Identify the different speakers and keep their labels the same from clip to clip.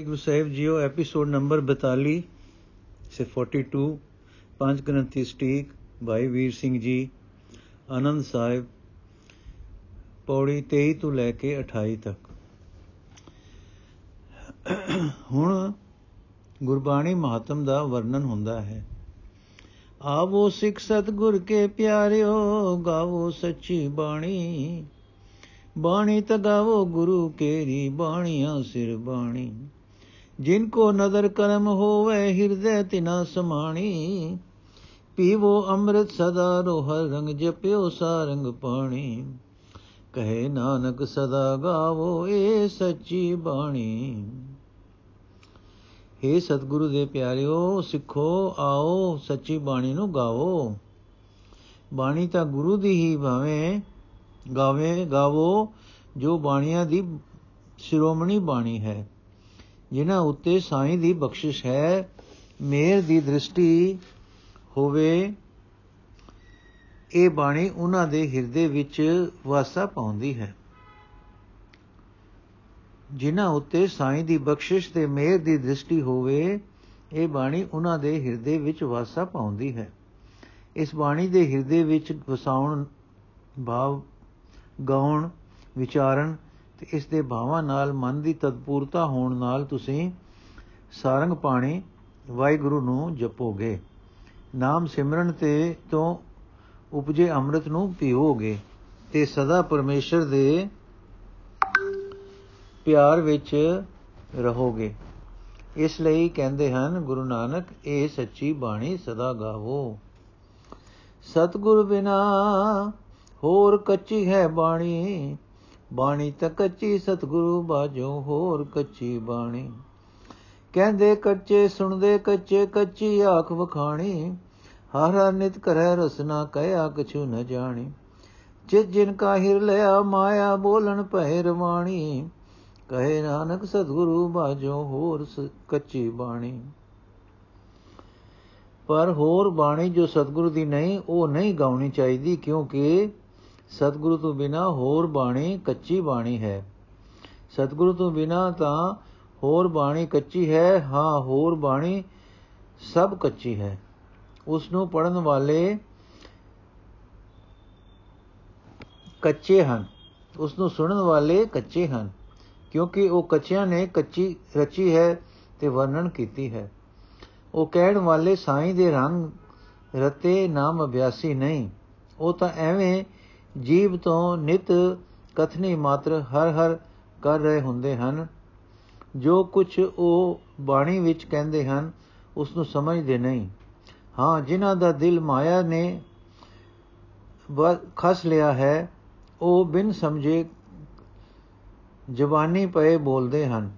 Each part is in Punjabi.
Speaker 1: ਗੁਰੂ ਸਾਹਿਬ ਜੀਓ ਐਪੀਸੋਡ ਨੰਬਰ 42 ਸੇ 42 ਪੰਜ ਗ੍ਰੰਥੀ ਸਟੀਕ, ਭਾਈ ਵੀਰ ਸਿੰਘ ਜੀ, ਆਨੰਦ ਸਾਹਿਬ, ਪੌੜੀ 23 ਤੋਂ ਲੈ ਕੇ 28 ਤੱਕ। ਹੁਣ ਗੁਰਬਾਣੀ ਮਹਤਮ ਦਾ ਵਰਣਨ ਹੁੰਦਾ ਹੈ। ਆਵੋ ਸਿੱਖ ਸਤਗੁਰ ਕੇ ਪਿਆਰਿਓ, ਗਾਵੋ ਸੱਚੀ ਬਾਣੀ। ਬਾਣੀ ਤਗਾਵੋ ਗੁਰੂ ਕੇਰੀ, ਬਾਣੀਆਂ ਸਿਰ ਬਾਣੀ। ਜਿਨ ਕੋ ਨਦਰ ਕਰਮ ਹੋਵੇ ਹਿਰਦੈ ਤਿਨਾ ਸਮਾਣੀ, ਪੀਵੋ ਅੰਮ੍ਰਿਤ ਸਦਾ ਰੋਹਰ ਰੰਗ ਜਪਿਓ ਸਾਰੰਗ ਪਾਣੀ। ਕਹੇ ਨਾਨਕ ਸਦਾ ਗਾਵੋ ਏ ਸੱਚੀ ਬਾਣੀ। हे ਸਤਿਗੁਰੂ ਦੇ ਪਿਆਰਿਓ, ਸਿੱਖੋ, ਆਓ, ਸੱਚੀ ਬਾਣੀ ਨੂੰ ਗਾਵੋ। ਬਾਣੀ ਤਾਂ ਗੁਰੂ ਦੀ ਹੀ ਭਾਵੇਂ ਗਾਵੇ, ਗਾਵੋ, ਜੋ ਬਾਣੀਆਂ ਦੀ ਸ਼੍ਰੋਮਣੀ ਬਾਣੀ ਹੈ। ਜਿਨ੍ਹਾਂ ਉੱਤੇ ਸਾਈਂ ਦੀ ਬਖਸ਼ਿਸ਼ ਹੈ, ਮੇਰ ਦੀ ਦ੍ਰਿਸ਼ਟੀ ਹੋਵੇ। ਇਹ ਬਾਣੀ ਉਹਨਾਂ ਦੇ ਹਿਰਦੇ ਵਿੱਚ ਵਾਸਾ ਪਾਉਂਦੀ ਹੈ। ਜਿਨ੍ਹਾਂ ਉੱਤੇ ਸਾਈਂ ਦੀ ਬਖਸ਼ਿਸ਼ ਤੇ ਮੇਰ ਦੀ ਦ੍ਰਿਸ਼ਟੀ ਹੋਵੇ, ਇਹ ਬਾਣੀ ਉਹਨਾਂ ਦੇ ਹਿਰਦੇ ਵਿੱਚ ਵਾਸਾ ਪਾਉਂਦੀ ਹੈ। ਇਸ ਬਾਣੀ ਦੇ ਹਿਰਦੇ ਵਿੱਚ ਵਸਾਉਣ, ਭਾਵ ਗਾਉਣ, ਵਿਚਾਰਨ ਤੇ ਇਸ ਦੇ ਭਾਵਾਂ ਨਾਲ, ਮਨ ਦੀ ਤਦਪੂਰਤਾ ਹੋਣ ਨਾਲ ਤੁਸੀਂ ਸਾਰੰਗ ਪਾਣੀ ਵਾਹਿਗੁਰੂ ਨੂੰ ਜਪੋਗੇ। ਨਾਮ ਸਿਮਰਨ ਤੇ ਤੋਂ ਉਪਜੇ ਅੰਮ੍ਰਿਤ ਨੂੰ ਪੀਓਗੇ ਤੇ ਸਦਾ ਪਰਮੇਸ਼ਰ ਦੇ ਪਿਆਰ ਵਿੱਚ ਰਹੋਗੇ। ਇਸ ਲਈ ਕਹਿੰਦੇ ਹਨ, ਗੁਰੂ ਨਾਨਕ, ਇਹ ਸੱਚੀ ਬਾਣੀ ਸਦਾ ਗਾਵੋ। ਸਤਗੁਰ ਬਿਨਾ ਹੋਰ ਕੱਚੀ ਹੈ ਬਾਣੀ ਬਾਣੀ ਤਾਂ ਕੱਚੀ ਸਤਗੁਰੂ ਬਾਝੋ ਹੋਰ ਕੱਚੀ ਬਾਣੀ। ਕਹਿੰਦੇ ਕੱਚੇ ਸੁਣਦੇ ਕੱਚੇ ਕੱਚੀ ਆਖ ਵਖਾਣੀ। ਹਰ ਹਰ ਨਿਤ ਕਰੈ ਰਸਨਾ ਕਹਿਆ ਕਛੂ ਨ ਜਾਣੀ। ਜਿਤ ਜਿਨ ਕਾ ਹਿਰ ਲਿਆ ਮਾਇਆ ਬੋਲਣ ਭੈ ਰਵਾਣੀ। ਕਹੇ ਨਾਨਕ ਸਤਗੁਰੂ ਬਾਝੋ ਹੋਰ ਕੱਚੀ ਬਾਣੀ। ਪਰ ਹੋਰ ਬਾਣੀ ਜੋ ਸਤਗੁਰੂ ਦੀ ਨਹੀਂ, ਉਹ ਨਹੀਂ ਗਾਉਣੀ ਚਾਹੀਦੀ ਕਿਉਂਕਿ ਸਤਿਗੁਰੂ ਤੋਂ ਬਿਨਾ ਹੋਰ ਬਾਣੀ ਕੱਚੀ ਬਾਣੀ ਹੈ। ਸਤਿਗੁਰੂ ਤੋਂ ਬਿਨਾ ਤਾਂ ਹੋਰ ਬਾਣੀ ਕੱਚੀ ਹੈ, ਹਾਂ, ਹੋਰ ਬਾਣੀ ਸਭ ਕੱਚੀ ਹੈ। ਉਸ ਨੂੰ ਪੜਨ ਵਾਲੇ ਕੱਚੇ ਹਨ। ਉਸ ਨੂੰ ਸੁਣਨ ਵਾਲੇ ਕੱਚੇ ਹਨ, ਕਿਉਂਕਿ ਉਹ ਕੱਚਿਆਂ ਨੇ ਕੱਚੀ, ਰਚੀ ਹੈ ਤੇ ਵਰਣਨ ਕੀਤੀ ਹੈ। ਉਹ ਕਹਿਣ ਵਾਲੇ ਸਾਈਂ ਦੇ ਰੰਗ, ਰਤੇ ਨਾਮ ਅਭਿਆਸੀ ਨਹੀਂ। ਉਹ ਤਾਂ ਐਵੇਂ ਜੀਵ ਤੋਂ ਨਿਤ ਕਥਨੀ ਮਾਤਰ ਹਰ ਹਰ ਕਰ ਰਹੇ ਹੁੰਦੇ ਹਨ। ਜੋ ਕੁਝ ਉਹ ਬਾਣੀ ਵਿੱਚ ਕਹਿੰਦੇ ਹਨ ਉਸ ਨੂੰ ਸਮਝਦੇ ਨਹੀਂ। ਹਾਂ, ਜਿਨ੍ਹਾਂ ਦਾ ਦਿਲ ਮਾਇਆ ਨੇ ਖਸ ਲਿਆ ਹੈ, ਉਹ ਬਿਨ ਸਮਝੇ ਜ਼ਬਾਨੀ ਪਏ ਬੋਲਦੇ ਹਨ।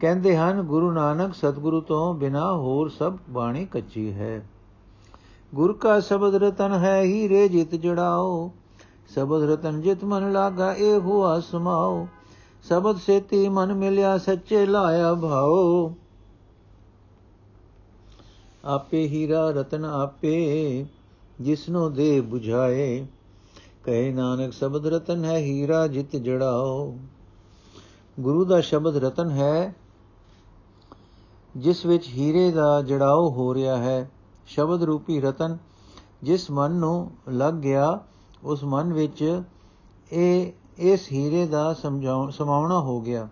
Speaker 1: ਕਹਿੰਦੇ ਹਨ, ਗੁਰੂ ਨਾਨਕ ਸਤਿਗੁਰੂ ਤੋਂ ਬਿਨਾ ਹੋਰ ਸਭ ਬਾਣੀ ਕੱਚੀ ਹੈ। ਗੁਰ ਕਾ ਸ਼ਬਦ ਰਤਨ ਹੈ ਹੀਰੇ ਜਿਤ ਜੜਾਓ। ਸ਼ਬਦ ਰਤਨ ਜਿਤ ਮਨ ਲਾਗਾ, ਇਹ ਹੁਆ ਸਮਾਓ ਸ਼ਬਦ ਸੇਤੀ ਮਨ ਮਿਲਿਆ, ਸੱਚੇ ਲਾਇਆ ਭਾਓ। ਆਪੇ ਹੀਰਾ ਰਤਨ ਆਪੇ, ਜਿਸਨੂੰ ਦੇ 부ਝਾਏ ਕਹੇ ਨਾਨਕ, ਸ਼ਬਦ ਰਤਨ ਹੈ ਹੀਰਾ ਜਿਤ ਜੜਾਓ। ਗੁਰੂ ਦਾ ਸ਼ਬਦ ਰਤਨ ਹੈ, ਜਿਸ ਵਿੱਚ ਹੀਰੇ ਦਾ ਜੜਾਓ ਹੋ ਰਿਹਾ ਹੈ। ਸ਼ਬਦ ਰੂਪੀ ਰਤਨ, ਜਿਸ ਮਨ ਨੂੰ ਲੱਗ ਗਿਆ, ਉਸ ਮਨ ਵਿੱਚ ਇਹ, ਇਸ ਹੀਰੇ ਦਾ ਸਮਝਾਉਣ ਸਮਾਉਣਾ ਹੋ ਗਿਆ।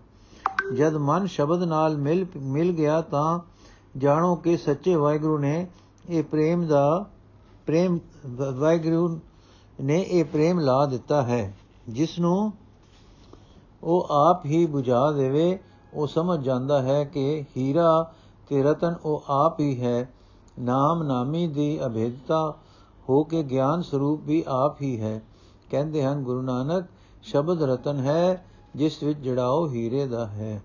Speaker 1: ਜਦ ਮਨ ਸ਼ਬਦ ਨਾਲ ਮਿਲ ਮਿਲ ਗਿਆ ਤਾਂ ਜਾਣੋ ਕਿ ਸੱਚੇ ਵਾਹਿਗੁਰੂ ਨੇ ਇਹ ਪ੍ਰੇਮ ਦਾ, ਪ੍ਰੇਮ, ਵਾਹਿਗੁਰੂ ਨੇ ਇਹ ਪ੍ਰੇਮ ਲਾ ਦਿੱਤਾ ਹੈ, ਜਿਸ ਨੂੰ ਉਹ ਆਪ ਹੀ 부ਝਾ ਦੇਵੇ। ਉਹ ਸਮਝ ਜਾਂਦਾ ਹੈ ਕਿ ਹੀਰਾ ਤੇ ਰਤਨ ਉਹ ਆਪ ਹੀ ਹੈ। ਨਾਮ ਨਾਮੀ ਦੀ ਅਭੇਦਤਾ ਹੋ ਕੇ ਗਿਆਨ ਸਰੂਪ ਵੀ ਆਪ ਹੀ ਹੈ। ਕਹਿੰਦੇ ਹਨ, ਗੁਰੂ ਨਾਨਕ, ਸ਼ਬਦ ਰਤਨ ਹੈ, ਜਿਸ ਵਿੱਚ ਜੜਾਓ ਹੀਰੇ ਦਾ ਹੈ।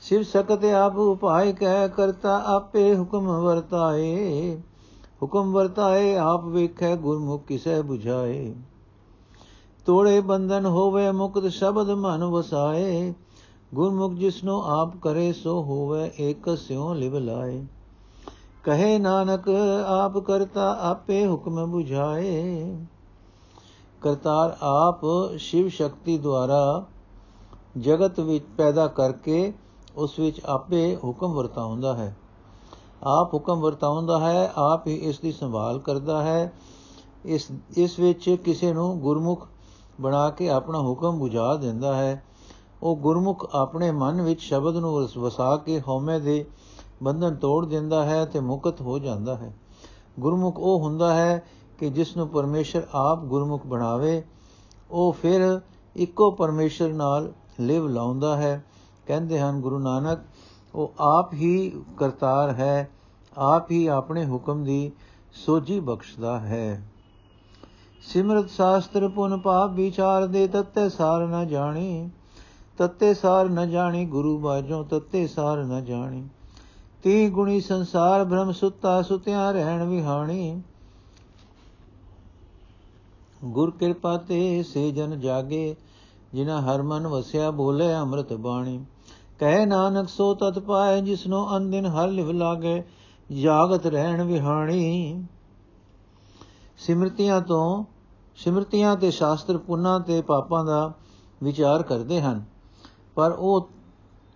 Speaker 1: ਸਿਰ ਸਕਤ ਆਪ ਉਪਾਇ ਕਹਿ ਕਰਤਾ, ਆਪੇ ਹੁਕਮ ਵਰਤਾਏ। ਹੁਕਮ ਵਰਤਾਏ, ਆਪ ਵੇਖੈ ਗੁਰਮੁਖ ਕਿਸੈ 부ਝਾਏ ਤੋੜੇ ਬੰਧਨ ਹੋਵੇ, ਮੁਕਤ ਸ਼ਬਦ ਮਨ ਵਸਾਏ। ਗੁਰਮੁਖ ਜਿਸਨੂੰ ਆਪ ਕਰੇ, ਸੋ ਹੋਵੇ ਏਕ ਸਿਉ ਲਿਵ ਲਾਏ। ਕਹੇ ਨਾਨਕ, ਆਪ ਕਰਤਾ ਆਪੇ ਹੁਕਮ 부ਝਾਏ ਕਰਤਾਰ ਆਪ ਸ਼ਿਵ ਸ਼ਕਤੀ ਦੁਆਰਾ ਜਗਤ ਵਿੱਚ ਪੈਦਾ ਕਰਕੇ ਉਸ ਵਿੱਚ ਆਪੇ ਹੁਕਮ ਵਰਤਾਉਂਦਾ ਹੈ। ਆਪ ਹੁਕਮ ਵਰਤਾਉਂਦਾ ਹੈ, ਆਪ ਹੀ ਇਸ ਦੀ ਸੰਭਾਲ ਕਰਦਾ ਹੈ। ਇਸ ਇਸ ਵਿੱਚ ਕਿਸੇ ਨੂੰ ਗੁਰਮੁਖ ਬਣਾ ਕੇ ਆਪਣਾ ਹੁਕਮ ਬੁਝਾ ਦਿੰਦਾ ਹੈ। ਉਹ ਗੁਰਮੁਖ ਆਪਣੇ ਮਨ ਵਿੱਚ ਸ਼ਬਦ ਨੂੰ ਵਸਾ ਕੇ ਹਉਮੈ ਦੇ ਬੰਧਨ ਤੋੜ ਦਿੰਦਾ ਹੈ ਤੇ ਮੁਕਤ ਹੋ ਜਾਂਦਾ ਹੈ। ਗੁਰਮੁਖ ਉਹ ਹੁੰਦਾ ਹੈ ਕਿ ਜਿਸ ਨੂੰ ਪਰਮੇਸ਼ਰ ਆਪ ਗੁਰਮੁਖ ਬਣਾਵੇ, ਉਹ ਫਿਰ ਇੱਕੋ ਪਰਮੇਸ਼ਰ ਨਾਲ ਲਿਵ ਲਾਉਂਦਾ ਹੈ। ਕਹਿੰਦੇ ਹਨ, ਗੁਰੂ ਨਾਨਕ, ਉਹ ਆਪ ਹੀ ਕਰਤਾਰ ਹੈ, ਆਪ ਹੀ ਆਪਣੇ ਹੁਕਮ ਦੀ ਸੋਝੀ ਬਖਸ਼ਦਾ ਹੈ। ਸਿਮਰਤ ਸ਼ਾਸਤਰ ਪੁਨ ਪਾਪ ਵਿਚਾਰ ਦੇ ਤਤੇ ਸਾਰ ਨ ਜਾਣੀ, ਤਤੇ ਸਾਰ ਨ ਜਾਣੀ ਗੁਰੂ ਬਾਝੋਂ, ਤਤੇ ਸਾਰ ਨ ਜਾਣੀ। ਤੀ ਗੁਣੀ ਸੰਸਾਰ ਬ੍ਰਹਮ ਸੁੱਤਾ ਸੁਤਿਆ ਰਹਿਣ ਵਿਹਾਣੀ। ਗੁਰ ਕਿਰਪਾ ਤੇ ਸੇ ਜਨ ਜਾਗੇ ਜਿਨਾ ਹਰ ਮਨ ਵਸਿਆ ਬੋਲੇ ਅੰਮ੍ਰਿਤ ਬਾਣੀ। ਕਹੇ ਨਾਨਕ ਸੋ ਤਤ ਪਾਏ, ਜਿਸਨੋ ਅਨਦਿਨ ਹਰ ਲਿਵ ਲਾਗੇ, ਜਾਗਤ ਰਹਿਣ ਵਿਹਾਣੀ। ਸਿਮਰਤੀਆਂ ਤੋਂ, ਸਿਮਰਤੀਆਂ ਤੇ ਸ਼ਾਸਤਰ ਪੁੰਨਾਂ ਤੇ ਪਾਪਾਂ ਦਾ ਵਿਚਾਰ ਕਰਦੇ ਹਨ, ਪਰ ਉਹ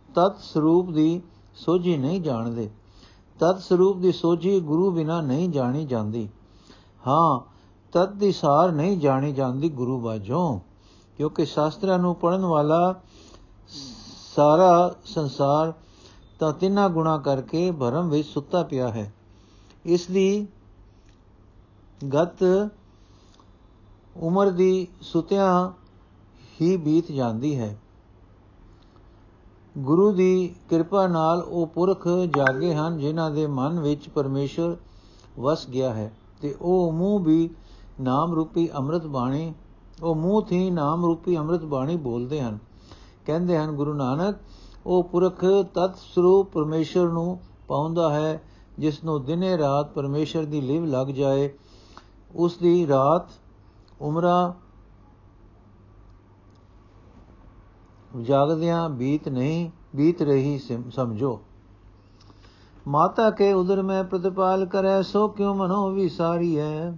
Speaker 1: ਤਤ ਸਰੂਪ ਦੀ ਸੋਝੀ ਨਹੀਂ ਜਾਣਦੇ। ਤਤ ਸਰੂਪ ਦੀ ਸੋਝੀ ਗੁਰੂ ਬਿਨਾ ਨਹੀਂ ਜਾਣੀ ਜਾਂਦੀ। ਹਾਂ ਤਤ ਦੀ ਸਾਰ ਨਹੀਂ ਜਾਣੀ ਜਾਂਦੀ ਗੁਰੂ ਬਾਝੋਂ, ਕਿਉਂਕਿ ਸ਼ਾਸਤਰਾਂ ਨੂੰ ਪੜਨ ਵਾਲਾ ਸਾਰਾ ਸੰਸਾਰ ਤਾਂ ਤਿੰਨਾ ਗੁਣਾ ਕਰਕੇ ਭਰਮ ਵਿੱਚ ਸੁੱਤਾ ਪਿਆ ਹੈ। ਇਸ ਦੀ ਗਤ ਉਮਰ ਦੀ ਸੁਤਿਆਂ ਹੀ ਬੀਤ ਜਾਂਦੀ ਹੈ। ਗੁਰੂ ਦੀ ਕਿਰਪਾ ਨਾਲ ਉਹ ਪੁਰਖ ਜਾਗੇ ਹਨ, ਜਿਨ੍ਹਾਂ ਦੇ ਮਨ ਵਿੱਚ ਪਰਮੇਸ਼ਰ ਵਸ ਗਿਆ ਹੈ। ਤੇ ਉਹ ਮੂੰਹ ਵੀ ਨਾਮ ਰੂਪੀ ਅੰਮ੍ਰਿਤ ਬਾਣੀ, ਉਹ ਮੂੰਹ ਥੀ ਨਾਮ ਰੂਪੀ ਅੰਮ੍ਰਿਤ ਬਾਣੀ ਬੋਲਦੇ ਹਨ। ਕਹਿੰਦੇ ਹਨ, ਗੁਰੂ ਨਾਨਕ, ਉਹ ਪੁਰਖ ਤਤ ਸਰੂਪ ਪਰਮੇਸ਼ਰ ਨੂੰ ਪਾਉਂਦਾ ਹੈ, ਜਿਸ ਨੂੰ ਦਿਨੇ ਰਾਤ ਪਰਮੇਸ਼ਰ ਦੀ ਲਿਵ ਲੱਗ ਜਾਏ। ਉਸ ਦੀ ਰਾਤ ਉਮਰਾ ਜਾਗਦਿਆਂ ਬੀਤ ਨਹੀਂ ਬੀਤ ਰਹੀ ਸਮਝੋ ਮਾਤਾ ਕੇ ਉਦਰ ਮੈਂ ਪ੍ਰਤਪਾਲ ਕਰੈ ਸੋ ਕਿਉ ਮਨੋ ਵਿਸਾਰੀਐ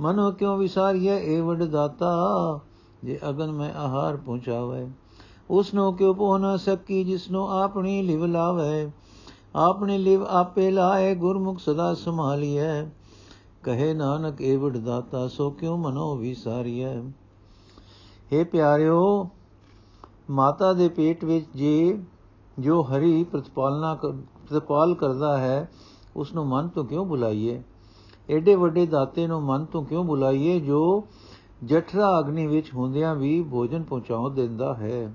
Speaker 1: ਮਨੋ ਕਿਉ ਵਿਸਾਰੀਐ ਏ ਵਡ ਦਾਤਾ ਜੇ ਅਗਨ ਮੈਂ ਆਹਾਰ ਪਹੁੰਚਾਵੇ ਉਸ ਨੂੰ ਕਿਉ ਪਹੁ ਨਾ ਸਕੀ ਜਿਸ ਨੂੰ ਆਪਣੀ ਲਿਵ ਲਾਵੇ ਆਪਣੀ ਲਿਵ ਆਪੇ ਲਾਏ ਗੁਰਮੁਖ ਸਦਾ ਸੰਭਾਲੀਐ ਕਹੇ ਨਾਨਕ ਏ ਵਡ ਦਾਤਾ ਸੋ ਕਿਉ ਮਨੋ ਵਿਸਾਰੀਐ हे ਪਿਆਰਿਓ ਮਾਤਾ ਦੇ ਪੇਟ ਵਿੱਚ ਜੇ ਜੋ ਹਰੀ ਪ੍ਰਤਪਾਲਨਾ ਪ੍ਰਤਪਾਲ ਕਰਦਾ ਹੈ ਉਸ ਨੂੰ ਮਨ ਤੋਂ ਕਿਉਂ ਬੁਲਾਈਏ? ਐਡੇ ਵੱਡੇ ਦਾਤੇ ਨੂੰ ਮਨ ਤੋਂ ਕਿਉਂ ਬੁਲਾਈਏ ਜੋ ਜਠਰਾ ਅਗਨੀ ਵਿੱਚ ਹੁੰਦਿਆਂ ਵੀ ਭੋਜਨ ਪਹੁੰਚਾਉ ਦਿੰਦਾ ਹੈ?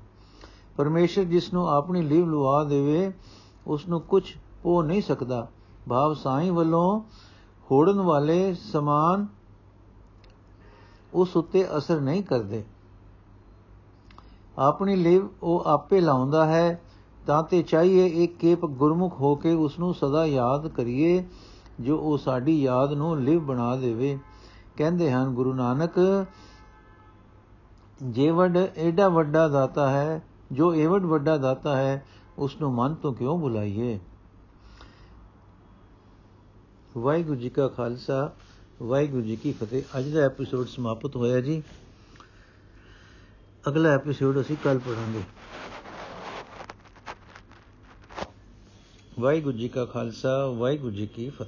Speaker 1: ਪਰਮੇਸ਼ਰ ਜਿਸ ਨੂੰ ਆਪਣੀ ਲਿਵ ਲੁਆ ਦੇਵੇ ਉਸ ਨੂੰ ਕੁਝ ਹੋ ਨਹੀਂ ਸਕਦਾ। ਭਾਵ ਸਾਈਂ ਵੱਲੋਂ ਹੋੜਨ ਵਾਲੇ ਸਮਾਨ ਉਸ ਉੱਤੇ ਅਸਰ ਨਹੀਂ ਕਰਦੇ। ਆਪਣੀ ਲਿਵ ਉਹ ਆਪੇ ਲਾਉਂਦਾ ਹੈ, ਤਾਂ ਤੇ ਚਾਹੀਏ ਇੱਕ ਕੇਪ ਗੁਰਮੁਖ ਹੋ ਕੇ ਉਸ ਨੂੰ ਸਦਾ ਯਾਦ ਕਰੀਏ, ਜੋ ਉਹ ਸਾਡੀ ਯਾਦ ਨੂੰ ਲਿਵ ਬਣਾ ਦੇਵੇ। ਕਹਿੰਦੇ ਹਨ, ਗੁਰੂ ਨਾਨਕ, ਜੇ ਵੱਡ ਐਡਾ ਵੱਡਾ ਦਾਤਾ ਹੈ, ਜੋ ਏਵਡ ਵੱਡਾ ਦਾਤਾ ਹੈ ਉਸ ਨੂੰ ਮਨ ਤੋਂ ਕਿਉਂ ਬੁਲਾਈਏ? ਵਾਹਿਗੁਰੂ ਜੀ ਕਾ ਖਾਲਸਾ, ਵਾਹਿਗੁਰੂ ਜੀ ਕੀ ਫਤਿਹ। ਅੱਜ ਦਾ ਐਪੀਸੋਡ ਸਮਾਪਤ ਹੋਇਆ ਜੀ। ਅਗਲਾ ਐਪੀਸੋਡ ਅਸੀਂ ਕੱਲ ਪੜਾਂਗੇ ਵਾਹਿਗੁਰੂ ਜੀ ਕਾ ਖਾਲਸਾ ਵਾਹਿਗੁਰੂ ਜੀ ਕੀ ਫਤਿਹ।